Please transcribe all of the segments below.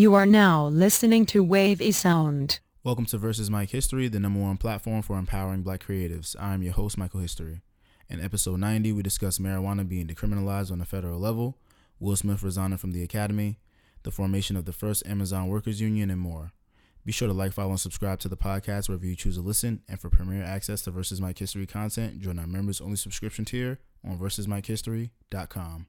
You are now listening to Wavy Sound. Welcome to Versus Mike History, the number one platform for empowering black creatives. I'm your host, Michael History. In episode 90, we discuss marijuana being decriminalized on the federal level, Will Smith resigning from the academy, the formation of the first Amazon Workers Union, and more. Be sure to like, follow, and subscribe to the podcast wherever you choose to listen. And for premier access to Versus Mike History content, join our members only subscription tier on versusmikehistory.com.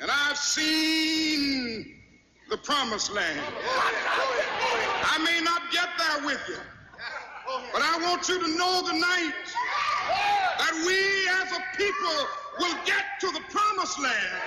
and I've seen the promised land. I may not get there with you, but I want you to know tonight that we as a people will get to the promised land.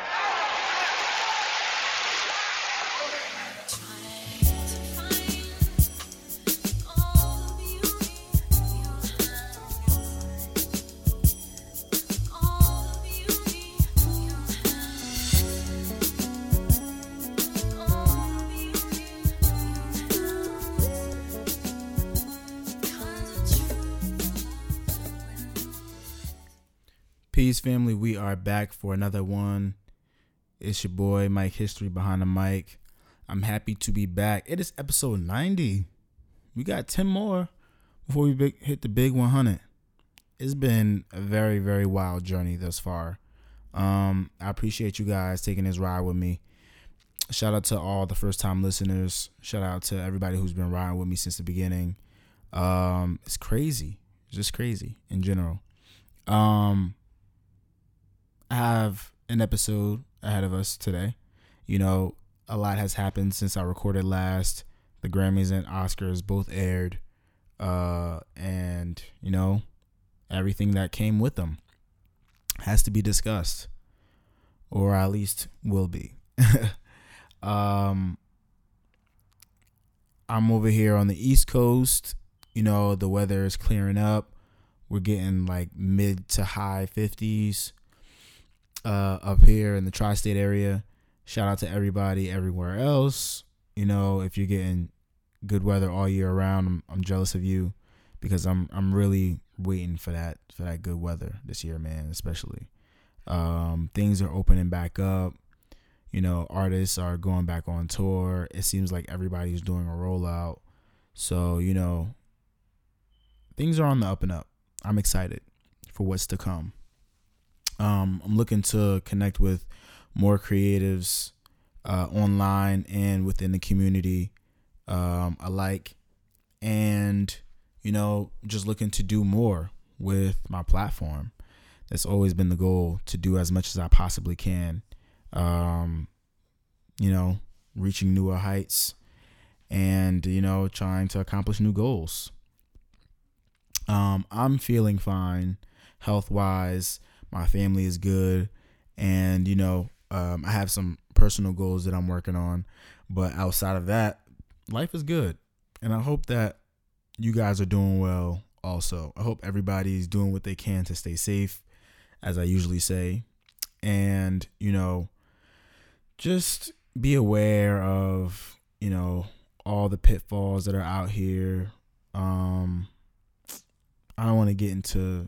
Peace, family. We are back for another one. It's your boy, Mike History behind the mic. I'm happy to be back. It is episode 90. We got 10 more before we big, hit the big 100. It's been a very, very wild journey thus far. Um, I appreciate you guys taking this ride with me. Shout out to all the first time listeners. Shout out to everybody who's been riding with me since the beginning. Um, it's crazy. It's just crazy in general. Um, have an episode ahead of us today. You know, a lot has happened since I recorded last. The Grammys and Oscars both aired. Uh, and, you know, everything that came with them has to be discussed, or at least will be. um, I'm over here on the East Coast. You know, the weather is clearing up. We're getting like mid to high 50s uh, up here in the tri-state area. Shout out to everybody everywhere else. You know, if you're getting good weather all year around, I'm, I'm jealous of you because I'm I'm really waiting for that for that good weather this year, man. Especially, um, things are opening back up. You know, artists are going back on tour. It seems like everybody's doing a rollout. So you know, things are on the up and up. I'm excited for what's to come. Um, I'm looking to connect with more creatives uh, online and within the community um, alike, and you know, just looking to do more with my platform. That's always been the goal to do as much as I possibly can. Um, you know, reaching newer heights and, you know, trying to accomplish new goals. Um, I'm feeling fine health wise. My family is good. And, you know, um, I have some personal goals that I'm working on. But outside of that, life is good. And I hope that you guys are doing well also. I hope everybody's doing what they can to stay safe, as I usually say. And, you know, just be aware of, you know, all the pitfalls that are out here. Um, I don't want to get into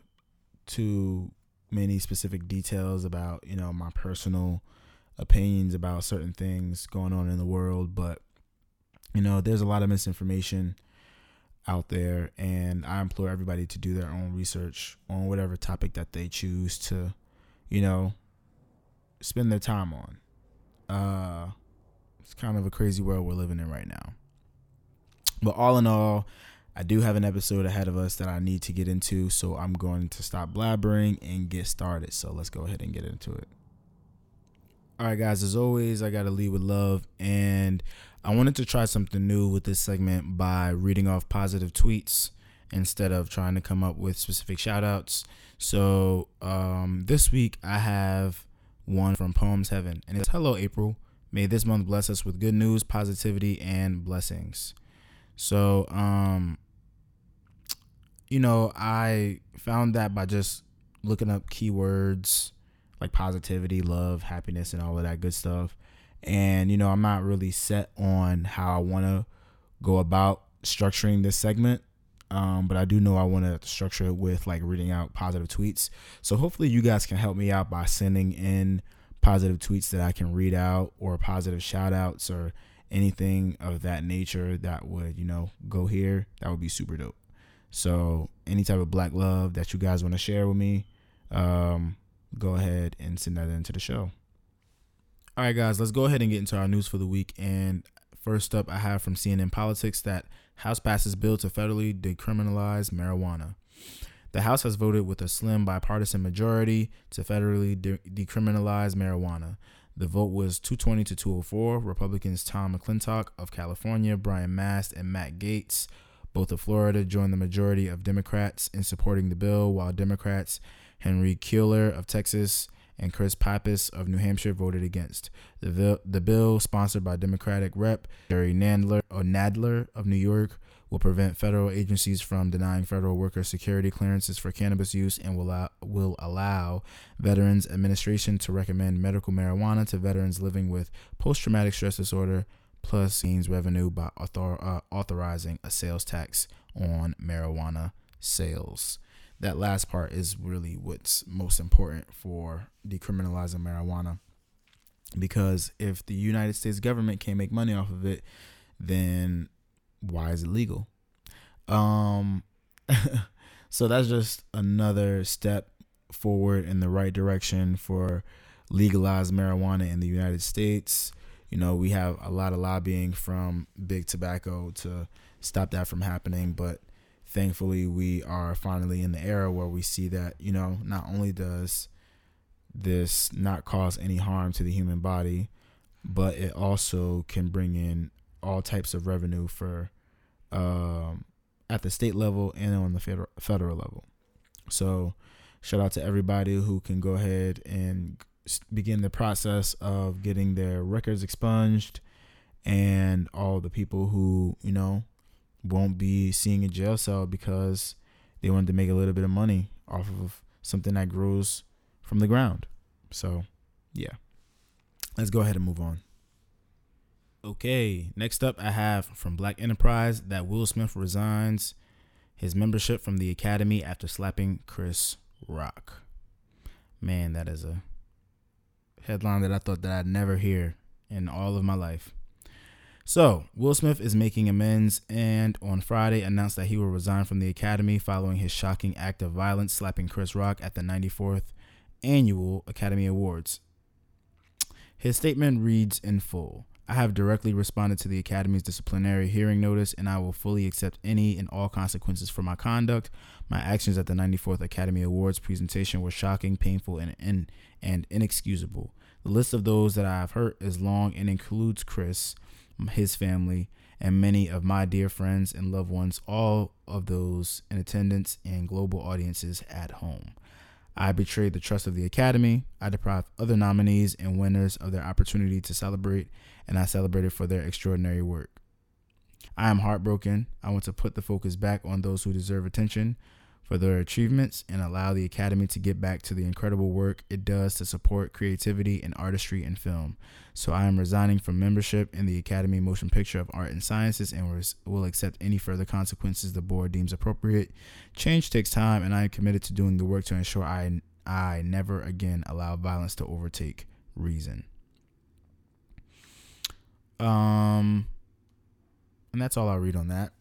too many specific details about, you know, my personal opinions about certain things going on in the world, but you know, there's a lot of misinformation out there and I implore everybody to do their own research on whatever topic that they choose to, you know, spend their time on. Uh it's kind of a crazy world we're living in right now. But all in all, I do have an episode ahead of us that I need to get into, so I'm going to stop blabbering and get started. So let's go ahead and get into it. All right, guys, as always, I got to lead with love. And I wanted to try something new with this segment by reading off positive tweets instead of trying to come up with specific shout outs. So um, this week, I have one from Poems Heaven. And it's Hello, April. May this month bless us with good news, positivity, and blessings. So, um, you know, I found that by just looking up keywords like positivity, love, happiness, and all of that good stuff. And, you know, I'm not really set on how I want to go about structuring this segment. Um, but I do know I want to structure it with like reading out positive tweets. So hopefully you guys can help me out by sending in positive tweets that I can read out or positive shout outs or anything of that nature that would, you know, go here. That would be super dope. So any type of black love that you guys want to share with me, um, go ahead and send that into the show. All right, guys, let's go ahead and get into our news for the week. And first up, I have from CNN Politics that House passes bill to federally decriminalize marijuana. The House has voted with a slim bipartisan majority to federally de- decriminalize marijuana. The vote was 220 to 204. Republicans Tom McClintock of California, Brian Mast, and Matt Gaetz both of Florida joined the majority of Democrats in supporting the bill, while Democrats Henry Cuellar of Texas and Chris Pappas of New Hampshire voted against. The bill, the bill sponsored by Democratic Rep. Jerry Nadler, Nadler of New York, will prevent federal agencies from denying federal worker security clearances for cannabis use and will will allow Veterans Administration to recommend medical marijuana to veterans living with post traumatic stress disorder plus gains revenue by author, uh, authorizing a sales tax on marijuana sales. That last part is really what's most important for decriminalizing marijuana. Because if the United States government can't make money off of it, then why is it legal? Um, so that's just another step forward in the right direction for legalized marijuana in the United States. You know, we have a lot of lobbying from big tobacco to stop that from happening, but thankfully we are finally in the era where we see that, you know, not only does this not cause any harm to the human body, but it also can bring in all types of revenue for um, at the state level and on the federal federal level. So, shout out to everybody who can go ahead and begin the process of getting their records expunged and all the people who, you know, won't be seeing a jail cell because they wanted to make a little bit of money off of something that grows from the ground. So, yeah. Let's go ahead and move on. Okay, next up, I have from Black Enterprise that Will Smith resigns his membership from the Academy after slapping Chris Rock. Man, that is a headline that I thought that I'd never hear in all of my life. So, Will Smith is making amends and on Friday announced that he will resign from the Academy following his shocking act of violence slapping Chris Rock at the 94th Annual Academy Awards. His statement reads in full I have directly responded to the Academy's disciplinary hearing notice, and I will fully accept any and all consequences for my conduct. My actions at the 94th Academy Awards presentation were shocking, painful, and, and, and inexcusable. The list of those that I have hurt is long and includes Chris, his family, and many of my dear friends and loved ones, all of those in attendance and global audiences at home. I betrayed the trust of the Academy. I deprived other nominees and winners of their opportunity to celebrate, and I celebrated for their extraordinary work. I am heartbroken. I want to put the focus back on those who deserve attention for their achievements and allow the Academy to get back to the incredible work it does to support creativity and artistry in film. So I am resigning from membership in the Academy Motion Picture of Art and Sciences and will accept any further consequences the board deems appropriate. Change takes time, and I am committed to doing the work to ensure I I never again allow violence to overtake reason. Um, and that's all I'll read on that.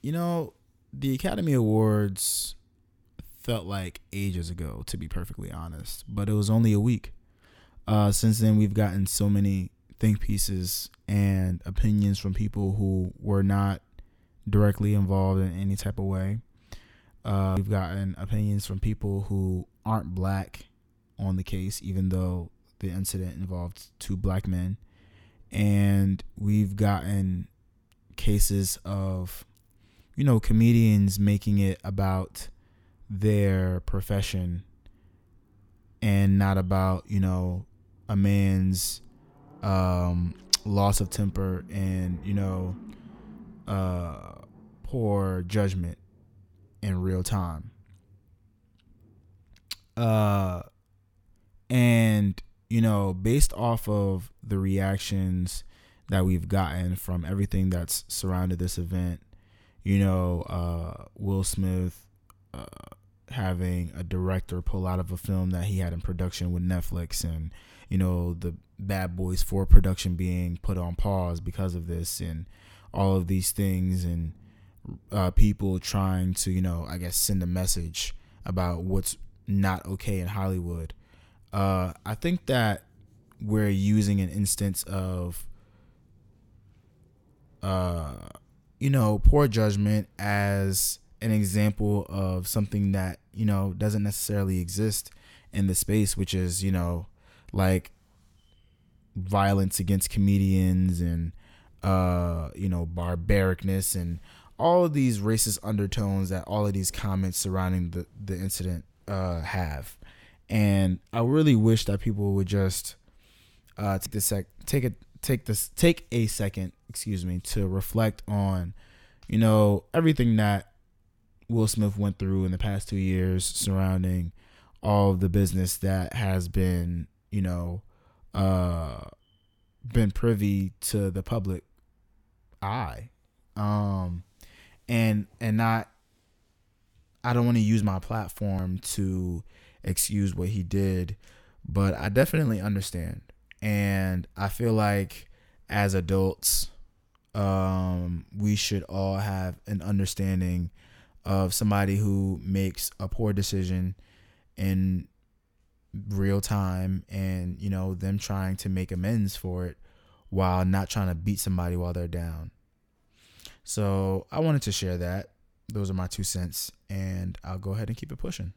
You know, the Academy Awards felt like ages ago, to be perfectly honest, but it was only a week. Uh, since then, we've gotten so many think pieces and opinions from people who were not directly involved in any type of way. Uh, we've gotten opinions from people who aren't black on the case, even though the incident involved two black men. And we've gotten cases of you know, comedians making it about their profession and not about, you know, a man's um, loss of temper and, you know, uh, poor judgment in real time. Uh, and, you know, based off of the reactions that we've gotten from everything that's surrounded this event, you know, uh, Will Smith uh, having a director pull out of a film that he had in production with Netflix, and you know, the Bad Boys 4 production being put on pause because of this, and all of these things, and uh, people trying to, you know, I guess send a message about what's not okay in Hollywood. Uh, I think that we're using an instance of uh you know, poor judgment as an example of something that, you know, doesn't necessarily exist in the space, which is, you know, like violence against comedians and uh, you know, barbaricness and all of these racist undertones that all of these comments surrounding the, the incident uh have. And I really wish that people would just uh take the sec take it take this take a second, excuse me, to reflect on, you know, everything that Will Smith went through in the past two years surrounding all the business that has been, you know, uh been privy to the public eye. Um and and not I don't want to use my platform to excuse what he did, but I definitely understand and I feel like as adults, um, we should all have an understanding of somebody who makes a poor decision in real time and you know them trying to make amends for it while not trying to beat somebody while they're down. So i wanted to share that. Those are my two cents and i'll go ahead and keep it pushing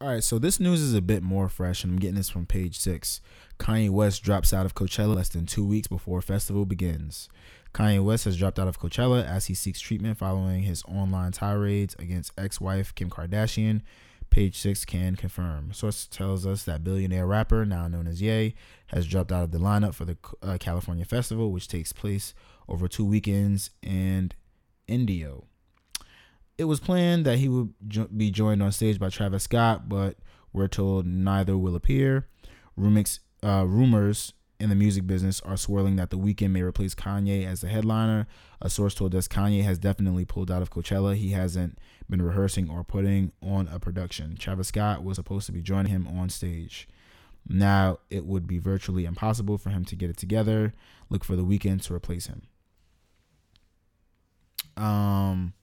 all right, so this news is a bit more fresh, and I'm getting this from page six. Kanye West drops out of Coachella less than two weeks before festival begins. Kanye West has dropped out of Coachella as he seeks treatment following his online tirades against ex-wife Kim Kardashian. Page six can confirm. Source tells us that billionaire rapper, now known as Ye, has dropped out of the lineup for the uh, California Festival, which takes place over two weekends in Indio. It was planned that he would jo- be joined on stage by Travis Scott, but we're told neither will appear. Rumix, uh, rumors in the music business are swirling that the Weeknd may replace Kanye as the headliner. A source told us Kanye has definitely pulled out of Coachella. He hasn't been rehearsing or putting on a production. Travis Scott was supposed to be joining him on stage. Now it would be virtually impossible for him to get it together. Look for the Weeknd to replace him. Um,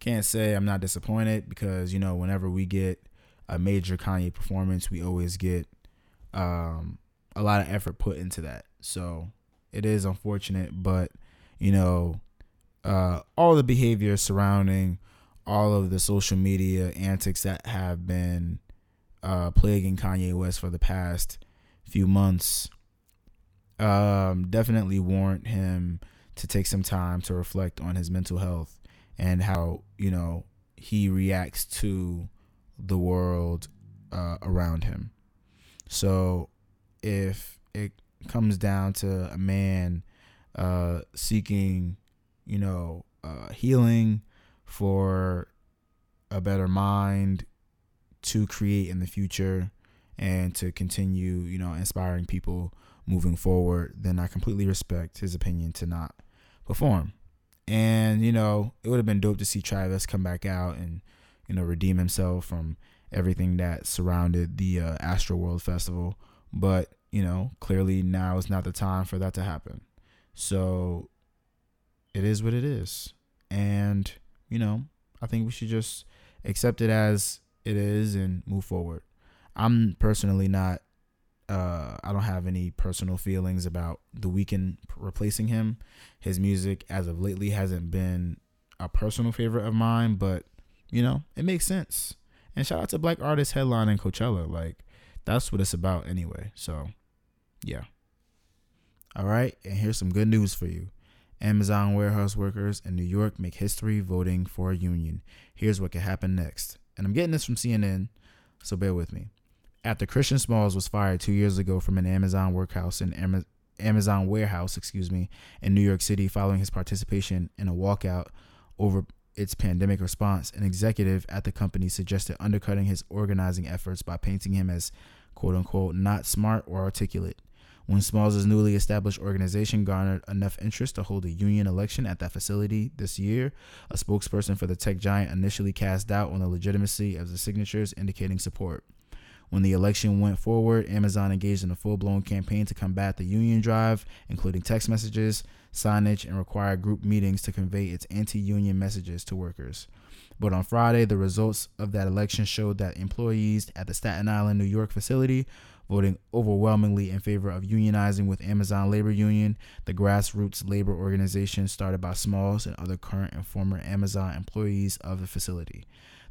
can't say I'm not disappointed because you know whenever we get a major Kanye performance, we always get um, a lot of effort put into that. So it is unfortunate, but you know, uh, all the behavior surrounding all of the social media antics that have been uh, plaguing Kanye West for the past few months um, definitely warrant him to take some time to reflect on his mental health and how you know he reacts to the world uh, around him. So if it comes down to a man uh, seeking, you know, uh, healing for a better mind to create in the future and to continue, you know, inspiring people moving forward, then I completely respect his opinion to not perform. And, you know, it would have been dope to see Travis come back out and, you know, redeem himself from everything that surrounded the uh, Astroworld Festival. But, you know, clearly now is not the time for that to happen. So it is what it is. And, you know, I think we should just accept it as it is and move forward. I'm personally not uh, I don't have any personal feelings about the Weeknd replacing him. His music, as of lately, hasn't been a personal favorite of mine, but you know, it makes sense. And shout out to Black Artists headlining Coachella. Like, that's what it's about anyway. So, yeah. All right, and here's some good news for you. Amazon warehouse workers in New York make history voting for a union. Here's what could happen next. And I'm getting this from CNN, so bear with me after Christian Smalls was fired two years ago from an Amazon workhouse in Amazon warehouse, excuse me, in New York City following his participation in a walkout over its pandemic response, an executive at the company suggested undercutting his organizing efforts by painting him as quote unquote not smart or articulate. When Smalls' newly established organization garnered enough interest to hold a union election at that facility this year, a spokesperson for the tech giant initially cast doubt on the legitimacy of the signatures indicating support. When the election went forward, Amazon engaged in a full blown campaign to combat the union drive, including text messages, signage, and required group meetings to convey its anti union messages to workers. But on Friday, the results of that election showed that employees at the Staten Island, New York facility voting overwhelmingly in favor of unionizing with Amazon Labor Union, the grassroots labor organization started by Smalls and other current and former Amazon employees of the facility.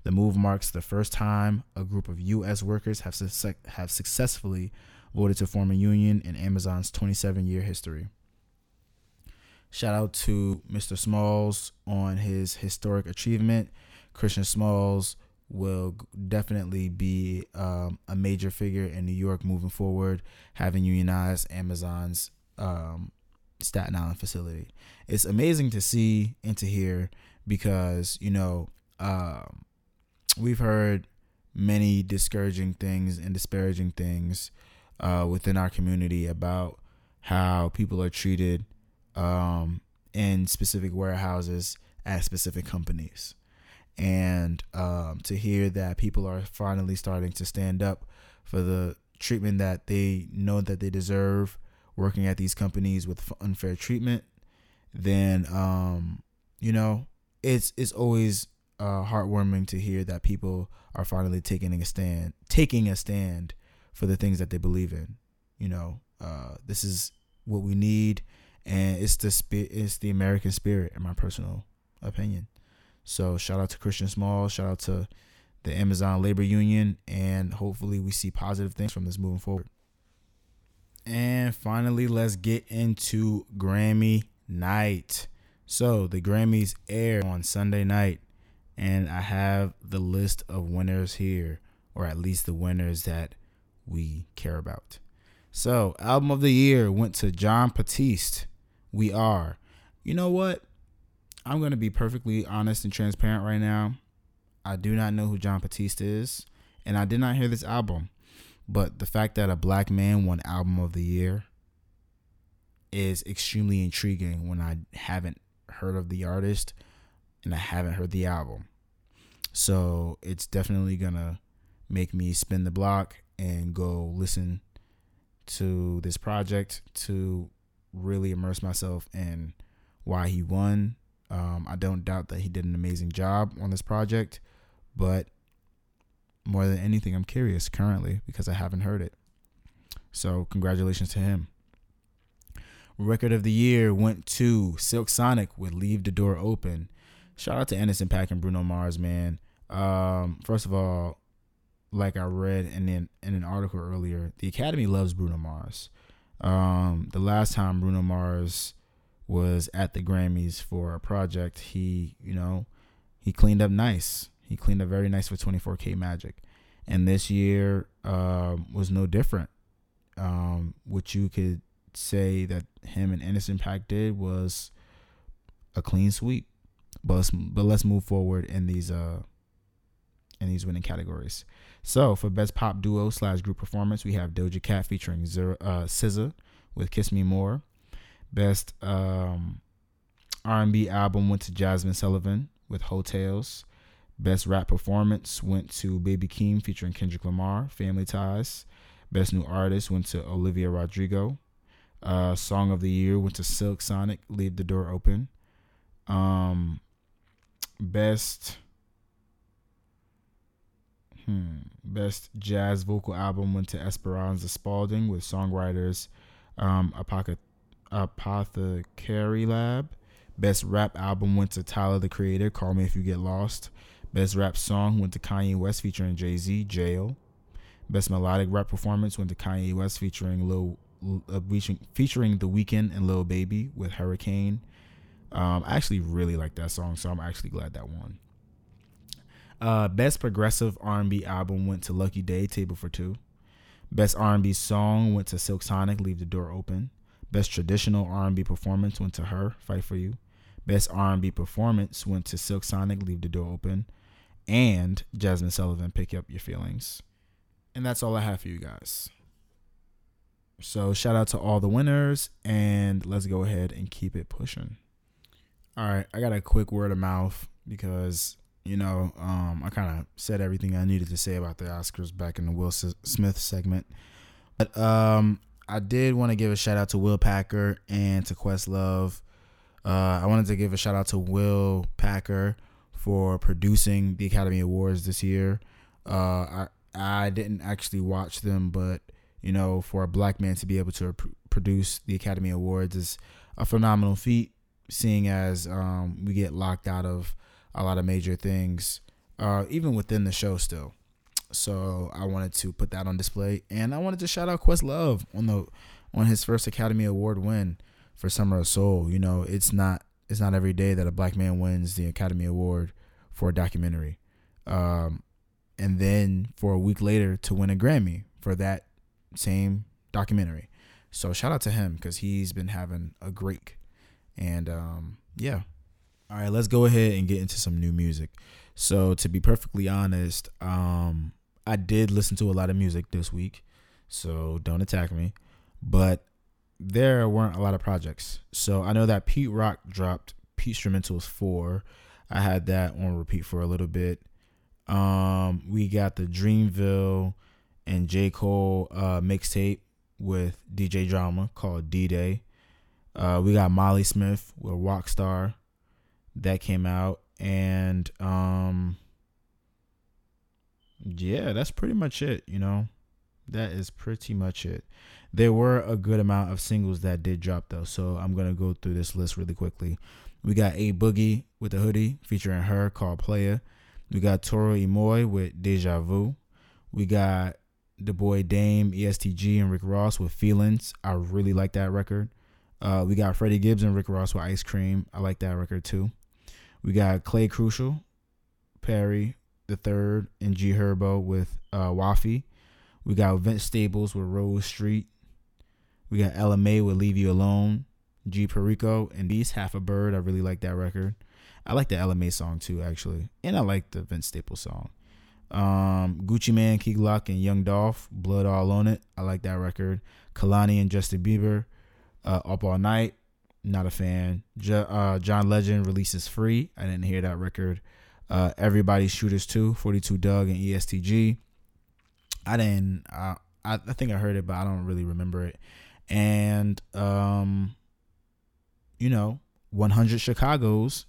The move marks the first time a group of U.S. workers have, su- have successfully voted to form a union in Amazon's 27 year history. Shout out to Mr. Smalls on his historic achievement. Christian Smalls will definitely be um, a major figure in New York moving forward, having unionized Amazon's um, Staten Island facility. It's amazing to see and to hear because, you know, um, we've heard many discouraging things and disparaging things uh, within our community about how people are treated um, in specific warehouses at specific companies. And um, to hear that people are finally starting to stand up for the treatment that they know that they deserve working at these companies with unfair treatment, then um, you know it's it's always uh, heartwarming to hear that people are finally taking a stand, taking a stand for the things that they believe in. You know, uh, this is what we need, and it's the spirit, it's the American spirit, in my personal opinion. So shout out to Christian Small, shout out to the Amazon Labor Union, and hopefully we see positive things from this moving forward. And finally, let's get into Grammy night. So the Grammys air on Sunday night and I have the list of winners here, or at least the winners that we care about. So, album of the year went to Jon Batiste. We are. You know what? I'm going to be perfectly honest and transparent right now. I do not know who Jon Batiste is, and I did not hear this album. But the fact that a black man won album of the year is extremely intriguing when I haven't heard of the artist and I haven't heard the album. So it's definitely gonna make me spin the block and go listen to this project to really immerse myself in why he won. Um, I don't doubt that he did an amazing job on this project, but more than anything, I'm curious currently because I haven't heard it. So, congratulations to him. Record of the year went to Silk Sonic with Leave the Door Open shout out to Anderson .Paak and Bruno Mars, man. Um, first of all, like I read in an, in an article earlier, the Academy loves Bruno Mars. Um, the last time Bruno Mars was at the Grammys for a project, he, you know, he cleaned up nice. He cleaned up very nice for 24K Magic. And this year uh, was no different. Um, what you could say that him and Anderson .Paak did was a clean sweep. But let's, but let's move forward in these uh in these winning categories. So for best pop duo slash group performance, we have Doja Cat featuring Zero, uh, SZA with "Kiss Me More." Best um, R&B album went to Jazmine Sullivan with "Heaux Tales." Best rap performance went to Baby Keem featuring Kendrick Lamar, "Family Ties." Best new artist went to Olivia Rodrigo. Uh, song of the year went to Silk Sonic, "Leave the Door Open." Um, best Hmm. Best jazz vocal album went to Esperanza Spalding with songwriters um, Apothecary Lab. Best rap album went to Tyler the Creator, Call Me If You Get Lost. Best rap song went to Kanye West featuring Jay Z, Jail. Best melodic rap performance went to Kanye West featuring Lil, uh, featuring The Weeknd and Lil Baby with Hurricane. Um, I actually really like that song, so I'm actually glad that won. Uh, best progressive R&B album went to Lucky Daye, Table for Two. Best R&B song went to Silk Sonic, Leave the Door Open. Best traditional R&B performance went to her, Fight for You. Best R&B performance went to Silk Sonic, Leave the Door Open, and Jazmine Sullivan, Pick Up Your Feelings. And that's all I have for you guys. So shout out to all the winners, and let's go ahead and keep it pushing. All right, I got a quick word of mouth because you know, um, I kind of said everything I needed to say about the Oscars back in the Will Smith segment. But um, I did want to give a shout out to Will Packer and to Questlove. Uh, I wanted to give a shout out to Will Packer for producing the Academy Awards this year. Uh, I I didn't actually watch them, but you know, for a black man to be able to pr- produce the Academy Awards is a phenomenal feat. Seeing as um, we get locked out of a lot of major things, uh, even within the show still. So I wanted to put that on display, and I wanted to shout out Questlove on the on his first Academy Award win for Summer of Soul. You know, it's not it's not every day that a black man wins the Academy Award for a documentary, um, and then for a week later to win a Grammy for that same documentary. So shout out to him because he's been having a great, and um, yeah, all right, let's go ahead and get into some new music. So to be perfectly honest, um, I did listen to a lot of music this week, so don't attack me. But there weren't a lot of projects. So I know that Pete Rock dropped PeteStrumentals 4. I had that on repeat for a little bit. Um, we got the Dreamville and J. Cole uh, mixtape with DJ Drama called D Day. Uh, we got Molly Smith with Rockstar. That came out. And um yeah that's pretty much it you know? That is pretty much it. There were a good amount of singles that did drop though so i'm gonna go through this list really quickly. We got a boogie with a hoodie featuring her called player. We got toro y moi with deja vu. We got the boy dame estg and rick ross with feelings. I really like that record uh, we got freddie gibbs and rick ross with ice cream i like that record too we got Clay Crucial, Perry the third, and G Herbo with uh, Wafi. We got Vince Staples with Rose Street. We got Mai with Leave You Alone. G Perico and These Half a Bird. I really like that record. I like the LMA song too, actually, and I like the Vince Staples song. Um, Gucci Mane, Key Glock, and Young Dolph, Blood All on It. I like that record. Kalani and Justin Bieber, uh, Up All Night. Not a fan. Uh, John Legend releases Free. I didn't hear that record. Uh, Everybody's Shooters 2, 42 Dugg, and ESTG. I didn't. I, I think I heard it, but I don't really remember it. And, um, you know, 100 Chicago's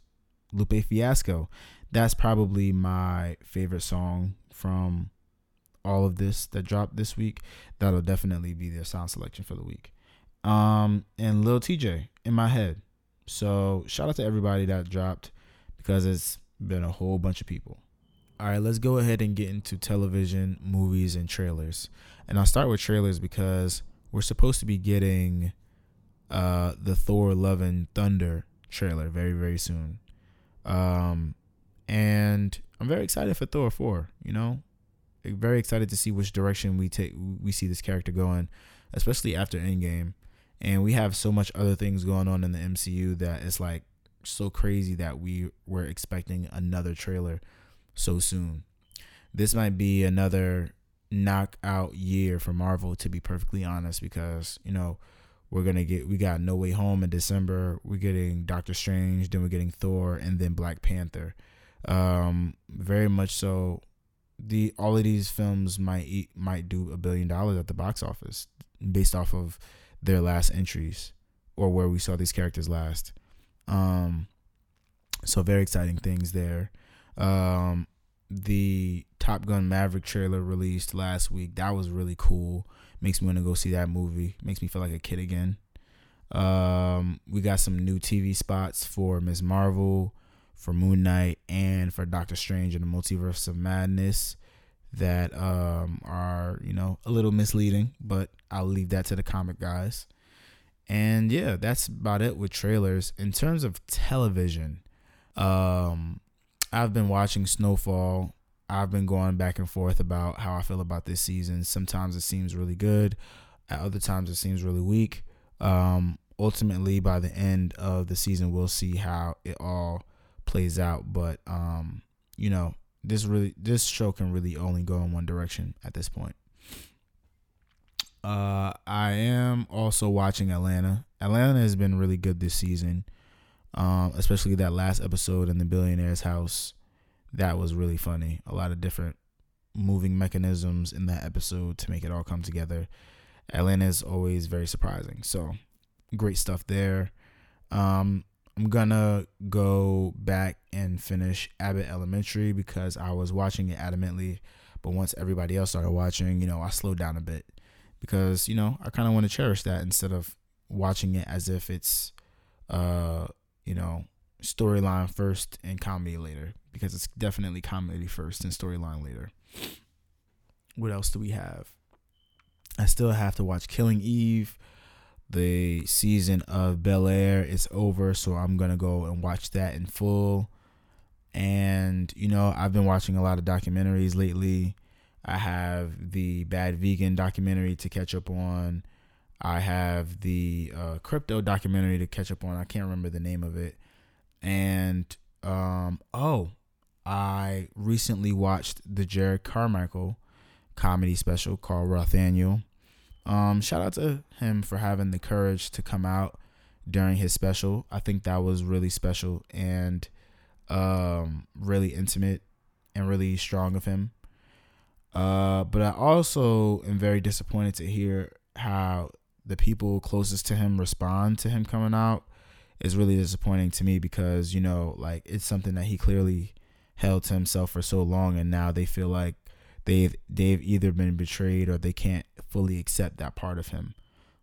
Lupe Fiasco. That's probably my favorite song from all of this that dropped this week. That'll definitely be their sound selection for the week um, and Lil Tjay in my head. So shout out to everybody that dropped because it's been a whole bunch of people. All right, let's go ahead and get into television, movies, and trailers. And I'll start with trailers because we're supposed to be getting uh, the Thor Love and Thunder trailer very, very soon. Um, and I'm very excited for Thor 4, you know? Very excited to see which direction we take we see this character going, especially after Endgame. And we have so much other things going on in the MCU that it's like so crazy that we were expecting another trailer so soon. This might be another knockout year for Marvel, to be perfectly honest, because, you know, we're gonna get we got No Way Home in December, we're getting Doctor Strange, then we're getting Thor, and then Black Panther. Um, very much so the all of these films might eat, might do a billion dollars at the box office based off of their last entries or where we saw these characters last. Um, so very exciting things there. Um, the Top Gun Maverick trailer released last week. That was really cool. Makes me want to go see that movie. Makes me feel like a kid again. Um, we got some new TV spots for Ms. Marvel, for Moon Knight, and for Doctor Strange in the Multiverse of Madness that um, are, you know, a little misleading, but I'll leave that to the comic guys. And yeah, that's about it with trailers. In terms of television, um, I've been watching Snowfall. I've been going back and forth about how I feel about this season. Sometimes it seems really good, at other times it seems really weak. Um, ultimately, by the end of the season, we'll see how it all plays out. But um, you know, this really this show can really only go in one direction at this point. Uh, I am also watching Atlanta. Atlanta has been really good this season um, especially that last episode in the billionaire's house. That was really funny. A lot of different moving mechanisms in that episode to make it all come together. Atlanta is always very surprising. So great stuff there. Um, I'm gonna go back and finish Abbott Elementary because I was watching it adamantly, but once everybody else started watching, you know, I slowed down a bit because you know I kind of want to cherish that instead of watching it as if it's uh you know, storyline first and comedy later because it's definitely comedy first and storyline later. What else do we have? I still have to watch Killing Eve. The season of Bel Air is over, so I'm gonna go and watch that in full. And you know, I've been watching a lot of documentaries lately. I have the Bad Vegan documentary to catch up on. I have the uh, crypto documentary to catch up on. I can't remember the name of it. And um, oh, I recently watched the Jerrod Carmichael comedy special called Rothaniel. Um, shout out to him for having the courage to come out during his special. I think that was really special and um, really intimate and really strong of him. Uh, but I also am very disappointed to hear how the people closest to him respond to him coming out is really disappointing to me because you know like it's something that he clearly held to himself for so long and now they feel like they've they've either been betrayed or they can't fully accept that part of him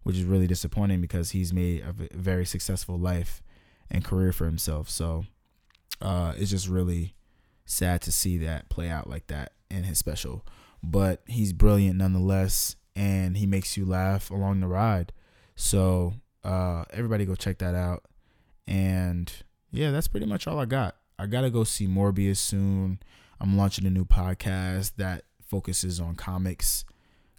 which is really disappointing because he's made a very successful life and career for himself so uh, it's just really sad to see that play out like that in his special but he's brilliant nonetheless and he makes you laugh along the ride. So uh, everybody go check that out. And yeah, that's pretty much all I got. I gotta go see Morbius soon. I'm launching a new podcast that focuses on comics,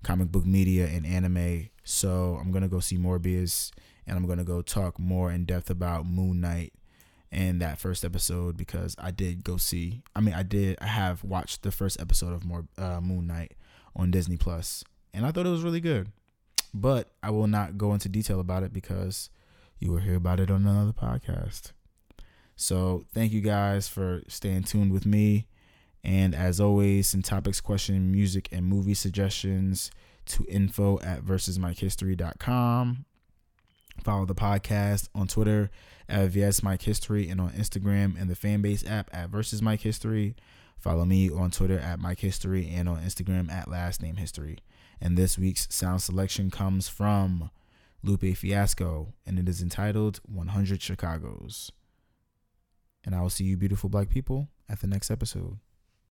comic book media, and anime. So I'm gonna go see Morbius, and I'm gonna go talk more in depth about Moon Knight and that first episode because I did go see. I mean, I did. I have watched the first episode of more uh, Moon Knight on Disney Plus, and I thought it was really good. But I will not go into detail about it because you will hear about it on another podcast. So thank you guys for staying tuned with me. And as always, some topics, question, music, and movie suggestions to info at versusmikehistory.com. Follow the podcast on Twitter at VS Mike History and on Instagram and the fanbase app at Versus Mike History. Follow me on Twitter at Mike History and on Instagram at Last Name History. And this week's sound selection comes from Lupe Fiasco, and it is entitled 100 Chicago's. And I will see you, beautiful black people, at the next episode.